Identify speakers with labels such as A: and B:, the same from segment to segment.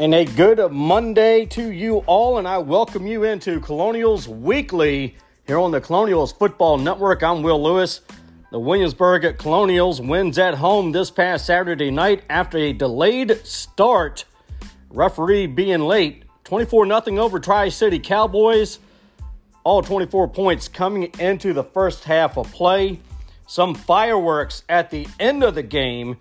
A: And a good Monday to you all, and I welcome you into Colonials Weekly here on the Colonials Football Network. I'm Will Lewis. The Williamsburg Colonials wins at home this past Saturday night after a delayed start. Referee being late. 24 0 over Tri City Cowboys. All 24 points coming into the first half of play. Some fireworks at the end of the game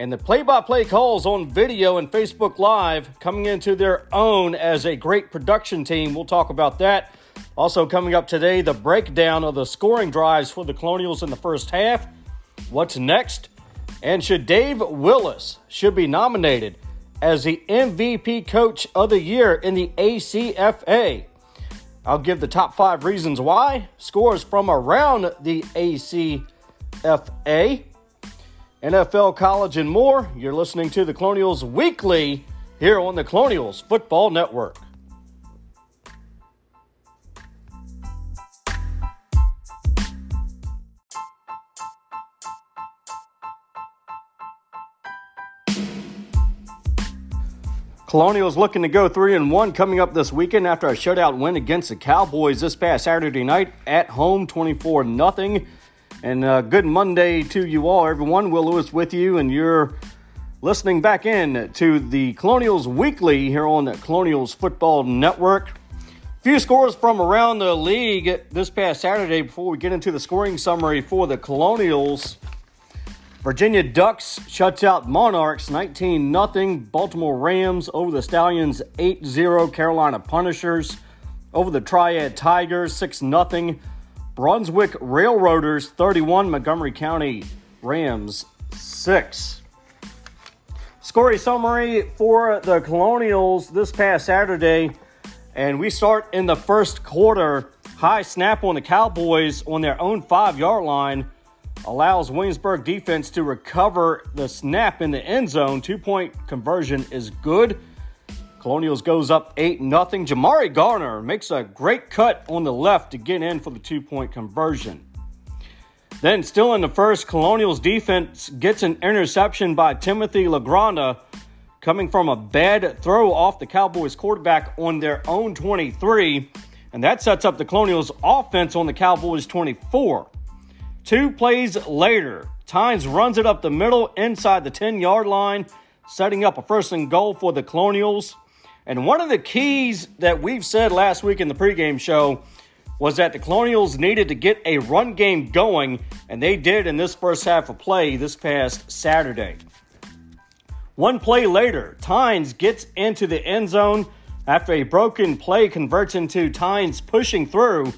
A: and the play by play calls on video and Facebook Live coming into their own as a great production team. We'll talk about that. Also, coming up today, the breakdown of the scoring drives for the Colonials in the first half. What's next? And should Dave Willis should be nominated as the MVP coach of the year in the ACFA? I'll give the top five reasons why. Scores from around the ACFA. NFL, college, and more. You're listening to the Colonials Weekly here on the Colonials Football Network. Colonials looking to go 3 and 1 coming up this weekend after a shutout win against the Cowboys this past Saturday night at home 24 0. And uh, good Monday to you all, everyone. Will Lewis with you, and you're listening back in to the Colonials Weekly here on the Colonials Football Network. A few scores from around the league this past Saturday before we get into the scoring summary for the Colonials. Virginia Ducks shuts out Monarchs 19 0. Baltimore Rams over the Stallions 8 0. Carolina Punishers over the Triad Tigers 6 0. Brunswick Railroaders 31, Montgomery County Rams 6. Scoring summary for the Colonials this past Saturday, and we start in the first quarter. High snap on the Cowboys on their own five yard line allows Williamsburg defense to recover the snap in the end zone. Two point conversion is good. Colonials goes up 8 0. Jamari Garner makes a great cut on the left to get in for the two point conversion. Then, still in the first, Colonials defense gets an interception by Timothy LaGranda coming from a bad throw off the Cowboys quarterback on their own 23. And that sets up the Colonials offense on the Cowboys 24. Two plays later, Tynes runs it up the middle inside the 10 yard line, setting up a first and goal for the Colonials. And one of the keys that we've said last week in the pregame show was that the Colonials needed to get a run game going, and they did in this first half of play this past Saturday. One play later, Tynes gets into the end zone after a broken play converts into Tynes pushing through.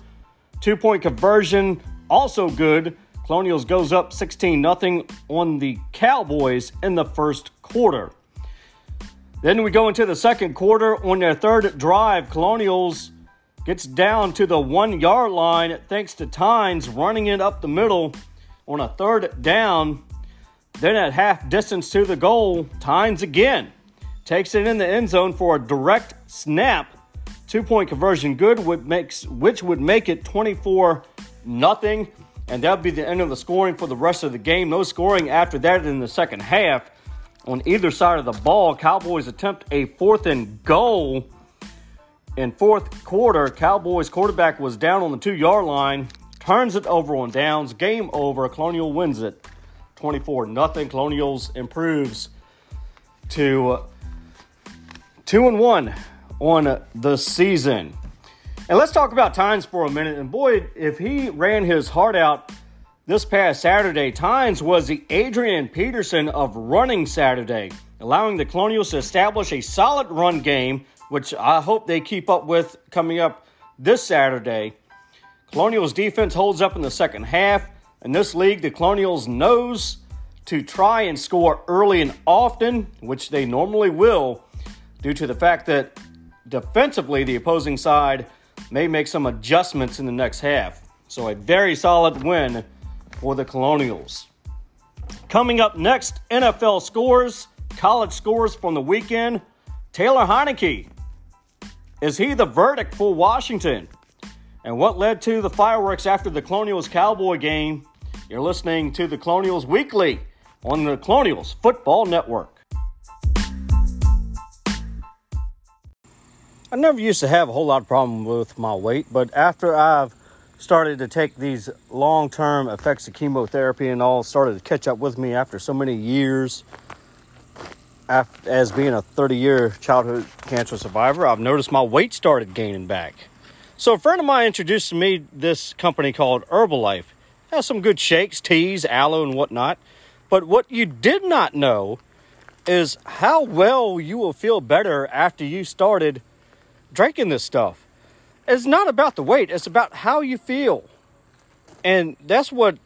A: Two point conversion, also good. Colonials goes up 16 0 on the Cowboys in the first quarter. Then we go into the second quarter. On their third drive, Colonials gets down to the one yard line thanks to Tynes running it up the middle on a third down. Then at half distance to the goal, Tynes again takes it in the end zone for a direct snap. Two point conversion good, would makes, which would make it 24 nothing, and that would be the end of the scoring for the rest of the game. No scoring after that in the second half on either side of the ball. Cowboys attempt a fourth and goal. In fourth quarter, Cowboys quarterback was down on the two yard line, turns it over on downs. Game over. Colonial wins it 24 nothing. Colonials improves to uh, 2 and 1 on the season. And let's talk about Tynes for a minute. And boy, if he ran his heart out this past Saturday, Tynes was the Adrian Peterson of running Saturday, allowing the Colonials to establish a solid run game, which I hope they keep up with coming up this Saturday. Colonials defense holds up in the second half. In this league, the Colonials knows to try and score early and often, which they normally will, due to the fact that defensively the opposing side may make some adjustments in the next half. So a very solid win for the Colonials. Coming up next, NFL scores, college scores from the weekend. Taylor Heinicke. Is he the verdict for Washington? And what led to the fireworks after the Colonials Cowboy game? You're listening to the Colonials Weekly on the Colonials Football Network. I never used to have a whole lot of problem with my weight, but after I've started to take these long-term effects of chemotherapy and all started to catch up with me after so many years as being a 30-year childhood cancer survivor, I've noticed my weight started gaining back. So a friend of mine introduced to me this company called Herbalife. It has some good shakes, teas, aloe, and whatnot. But what you did not know is how well you will feel better after you started drinking this stuff. It's not about the weight, it's about how you feel. And that's what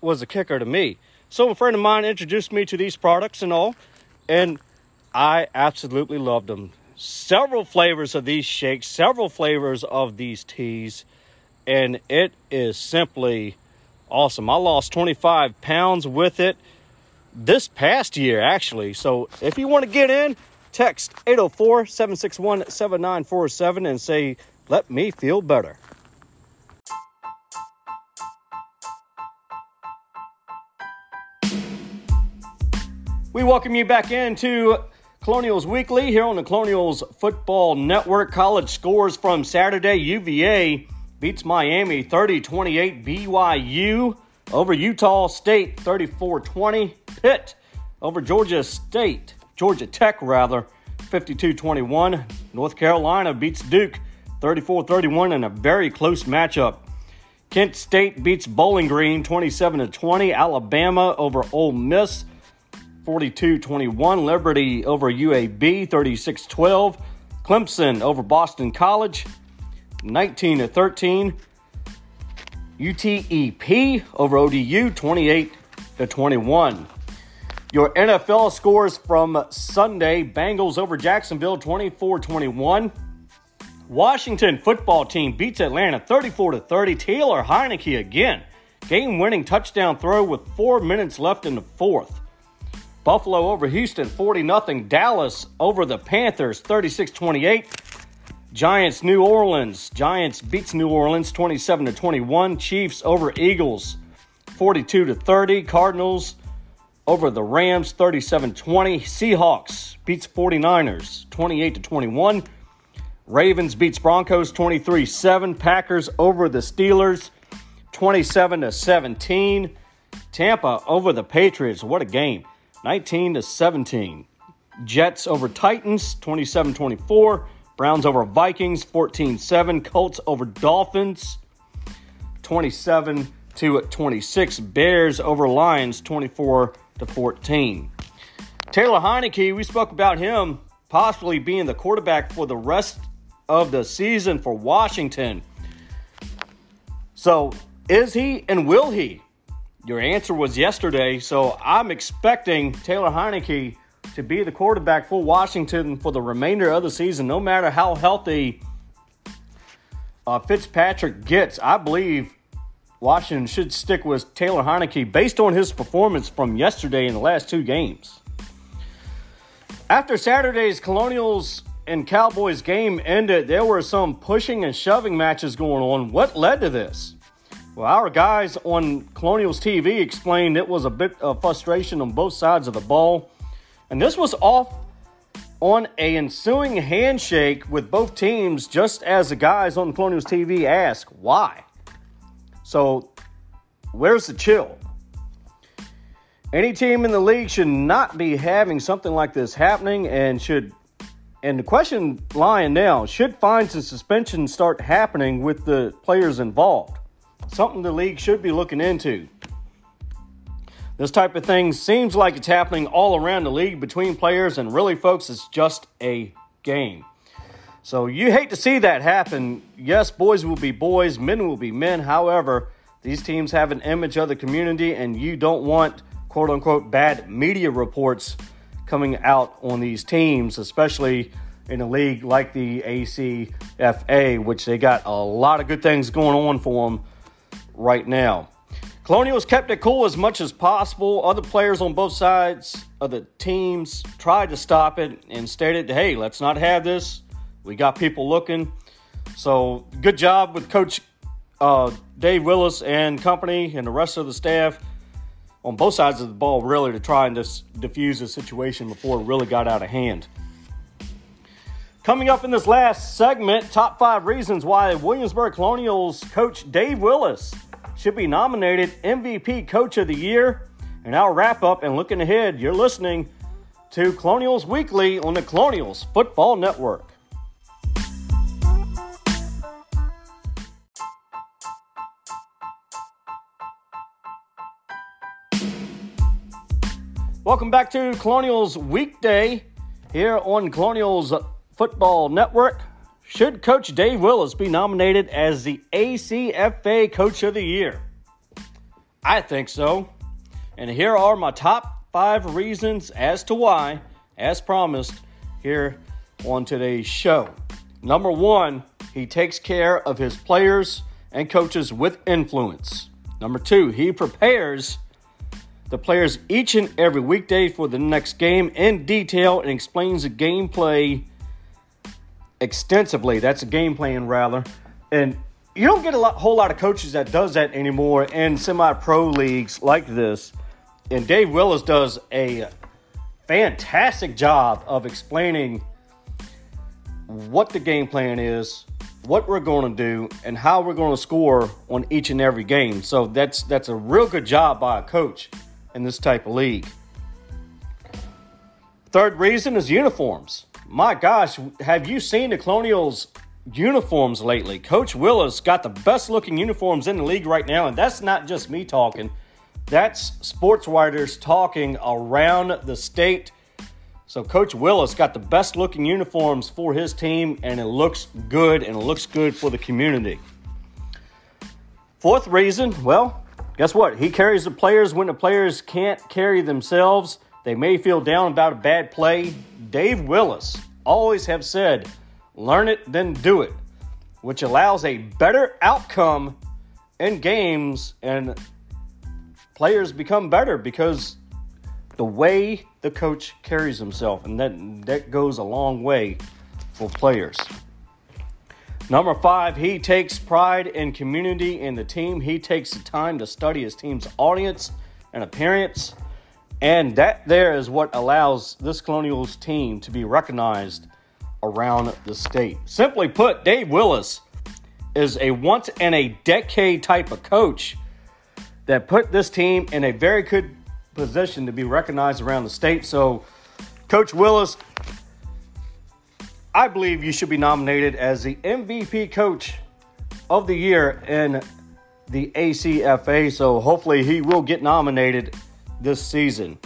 A: was a kicker to me. So a friend of mine introduced me to these products and all, and I absolutely loved them several flavors of these shakes, several flavors of these teas, and it is simply awesome. I lost 25 pounds with it this past year, actually. So if you want to get in, text 804 761 7947 and say, Let me feel better. We welcome you back into Colonials Weekly here on the Colonials Football Network. College scores from Saturday. UVA beats Miami 30 28. BYU over Utah State 34 20. Pitt over Georgia State, Georgia Tech rather, 52 21. North Carolina beats Duke 34 31 in a very close matchup. Kent State beats Bowling Green 27 20. Alabama over Ole Miss 42 21. Liberty over UAB 36 12. Clemson over Boston College 19 13. UTEP over ODU 28 21. Your NFL scores from Sunday Bengals over Jacksonville 24 21. Washington football team beats Atlanta 34 to 30. Taylor Heinicke again. Game winning touchdown throw with four minutes left in the fourth. Buffalo over Houston 40 0. Dallas over the Panthers 36 28. Giants New Orleans. Giants beats New Orleans 27 to 21. Chiefs over Eagles 42 to 30. Cardinals over the Rams 37 20. Seahawks beats 49ers 28 to 21. Ravens beats Broncos 23 7. Packers over the Steelers 27 to 17. Tampa over the Patriots. What a game. 19 to 17. Jets over Titans 27 24. Browns over Vikings 14 7. Colts over Dolphins 27 to 26. Bears over Lions 24 to 14. Taylor Heinicke, we spoke about him possibly being the quarterback for the rest of the season for Washington. So, is he and will he? Your answer was yesterday, so I'm expecting Taylor Heinicke to be the quarterback for Washington for the remainder of the season, no matter how healthy uh, Fitzpatrick gets. I believe Washington should stick with Taylor Heinicke based on his performance from yesterday in the last two games. After Saturday's Colonials and Cowboys game ended, there were some pushing and shoving matches going on. What led to this? Well, our guys on Colonials TV explained it was a bit of frustration on both sides of the ball. And this was off on a ensuing handshake with both teams, just as the guys on Colonials TV asked why. So, where's the chill? Any team in the league should not be having something like this happening and should and the question lying now should fines and suspensions start happening with the players involved? something the league should be looking into. This type of thing seems like it's happening all around the league between players, and really, folks, it's just a game. So you hate to see that happen. Yes, boys will be boys, men will be men. However, these teams have an image of the community, and you don't want quote unquote bad media reports coming out on these teams, especially in a league like the ACFA, which they got a lot of good things going on for them right now. Colonials kept it cool as much as possible. Other players on both sides of the teams tried to stop it and stated, hey, let's not have this. We got people looking. So, good job with Coach uh, Dave Willis and company and the rest of the staff on both sides of the ball, really, to try and just diffuse the situation before it really got out of hand. Coming up in this last segment, top five reasons why Williamsburg Colonials coach Dave Willis should be nominated MVP Coach of the Year. And our wrap up and looking ahead, you're listening to Colonials Weekly on the Colonials Football Network. Welcome back to Colonials Weekday here on Colonials Football Network. Should Coach Dave Willis be nominated as the ACFA Coach of the Year? I think so. And here are my top five reasons as to why, as promised, here on today's show. Number one, he takes care of his players and coaches with influence. Number two, he prepares the players each and every weekday for the next game in detail and explains the gameplay extensively. That's a game plan, rather. And you don't get a lot, whole lot of coaches that does that anymore in semi-pro leagues like this. And Dave Willis does a fantastic job of explaining what the game plan is, what we're going to do, and how we're going to score on each and every game. So that's that's a real good job by a coach in this type of league. Third reason is uniforms. My gosh, have you seen the Colonials uniforms lately? Coach Willis got the best looking uniforms in the league right now, and that's not just me talking. That's sports writers talking around the state. So Coach Willis got the best looking uniforms for his team, and it looks good, and it looks good for the community. Fourth reason, well, Guess what? He carries the players when the players can't carry themselves. They may feel down about a bad play. Dave Willis always have said, learn it, then do it, which allows a better outcome in games and players become better because the way the coach carries himself, and that, that goes a long way for players. Number five, he takes pride in community and the team. He takes the time to study his team's audience and appearance. And that there is what allows this Colonials team to be recognized around the state. Simply put, Dave Willis is a once in a decade type of coach that put this team in a very good position to be recognized around the state. So, Coach Willis, I believe you should be nominated as the MVP coach of the year in the ACFA. So hopefully he will get nominated this season.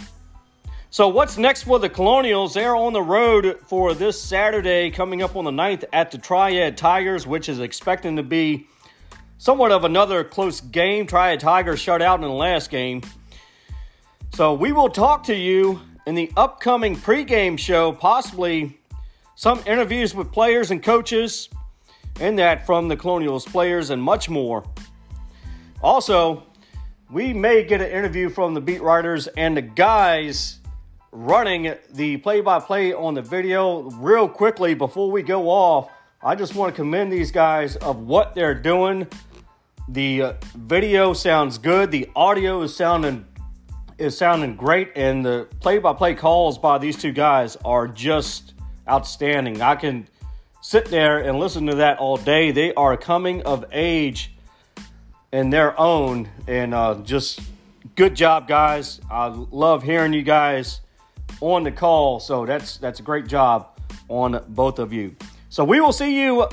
A: So, what's next for the Colonials? They're on the road for this Saturday, coming up on the 9th at the Triad Tigers, which is expecting to be somewhat of another close game. Triad Tigers shut out in the last game. So, we will talk to you in the upcoming pregame show, possibly some interviews with players and coaches, and that from the Colonials players and much more. Also, we may get an interview from the beat writers and the guys running the play by play on the video real quickly before we go off. I just want to commend these guys of what they're doing. The uh, video sounds good, the audio is sounding is sounding great and the play by play calls by these two guys are just outstanding. I can sit there and listen to that all day. They are coming of age in their own, and uh, just good job, guys. I love hearing you guys on the call. So that's that's a great job on both of you. So we will see you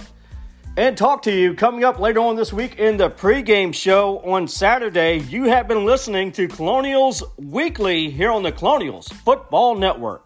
A: and talk to you coming up later on this week in the pregame show on Saturday. You have been listening to Colonials Weekly here on the Colonials Football Network.